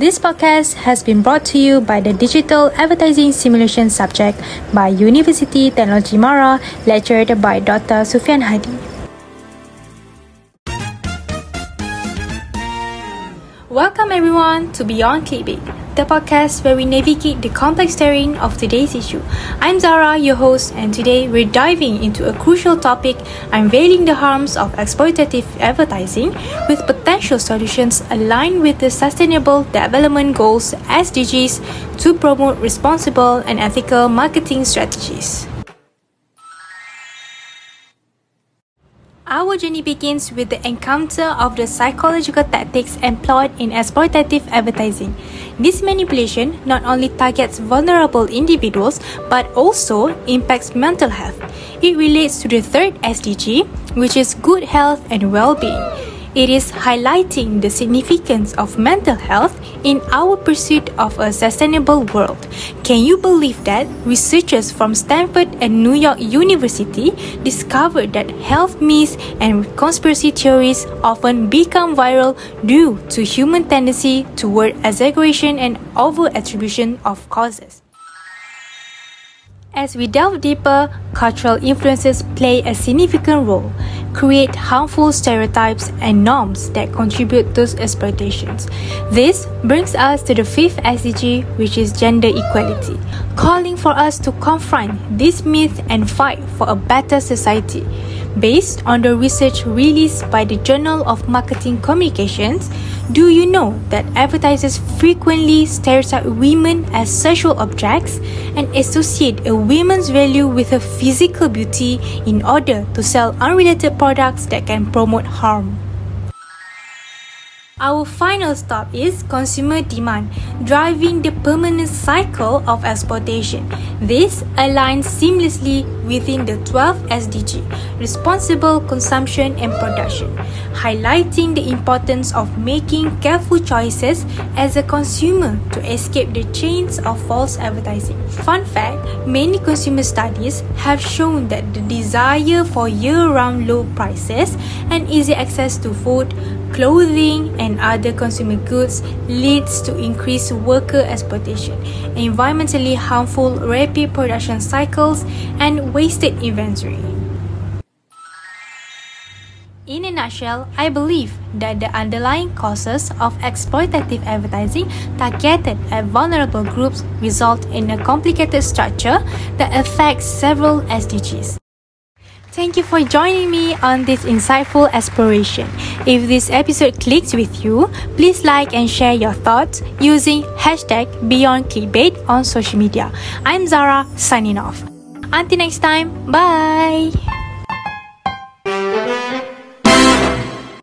This podcast has been brought to you by the Digital Advertising Simulation subject by University Technology Mara, lectured by Dr. Sufian Hadi. Welcome everyone to Beyond Clickbait, the podcast where we navigate the complex terrain of today's issue. I'm Zara, your host, and today we're diving into a crucial topic unveiling the harms of exploitative advertising with potential solutions aligned with the Sustainable Development Goals SDGs to promote responsible and ethical marketing strategies. Our journey begins with the encounter of the psychological tactics employed in exploitative advertising. This manipulation not only targets vulnerable individuals but also impacts mental health. It relates to the third SDG, which is good health and well being. It is highlighting the significance of mental health in our pursuit of a sustainable world. Can you believe that researchers from Stanford and New York University discovered that health myths and conspiracy theories often become viral due to human tendency toward exaggeration and over-attribution of causes? As we delve deeper, cultural influences play a significant role, create harmful stereotypes and norms that contribute to exploitations. This brings us to the fifth SDG, which is gender equality, calling for us to confront this myth and fight for a better society. Based on the research released by the Journal of Marketing Communications, do you know that advertisers frequently stereotype women as sexual objects and associate a woman's value with her physical beauty in order to sell unrelated products that can promote harm? Our final stop is consumer demand, driving the permanent cycle of exploitation. This aligns seamlessly within the 12 SDG, responsible consumption and production, highlighting the importance of making careful choices as a consumer to escape the chains of false advertising. Fun fact many consumer studies have shown that the desire for year round low prices and easy access to food, clothing, and other consumer goods leads to increased worker exploitation, environmentally harmful rapid production cycles, and wasted inventory. In a nutshell, I believe that the underlying causes of exploitative advertising targeted at vulnerable groups result in a complicated structure that affects several SDGs. Thank you for joining me on this insightful exploration. If this episode clicks with you, please like and share your thoughts using hashtag Beyond Clickbait on social media. I'm Zara, signing off. Until next time, bye!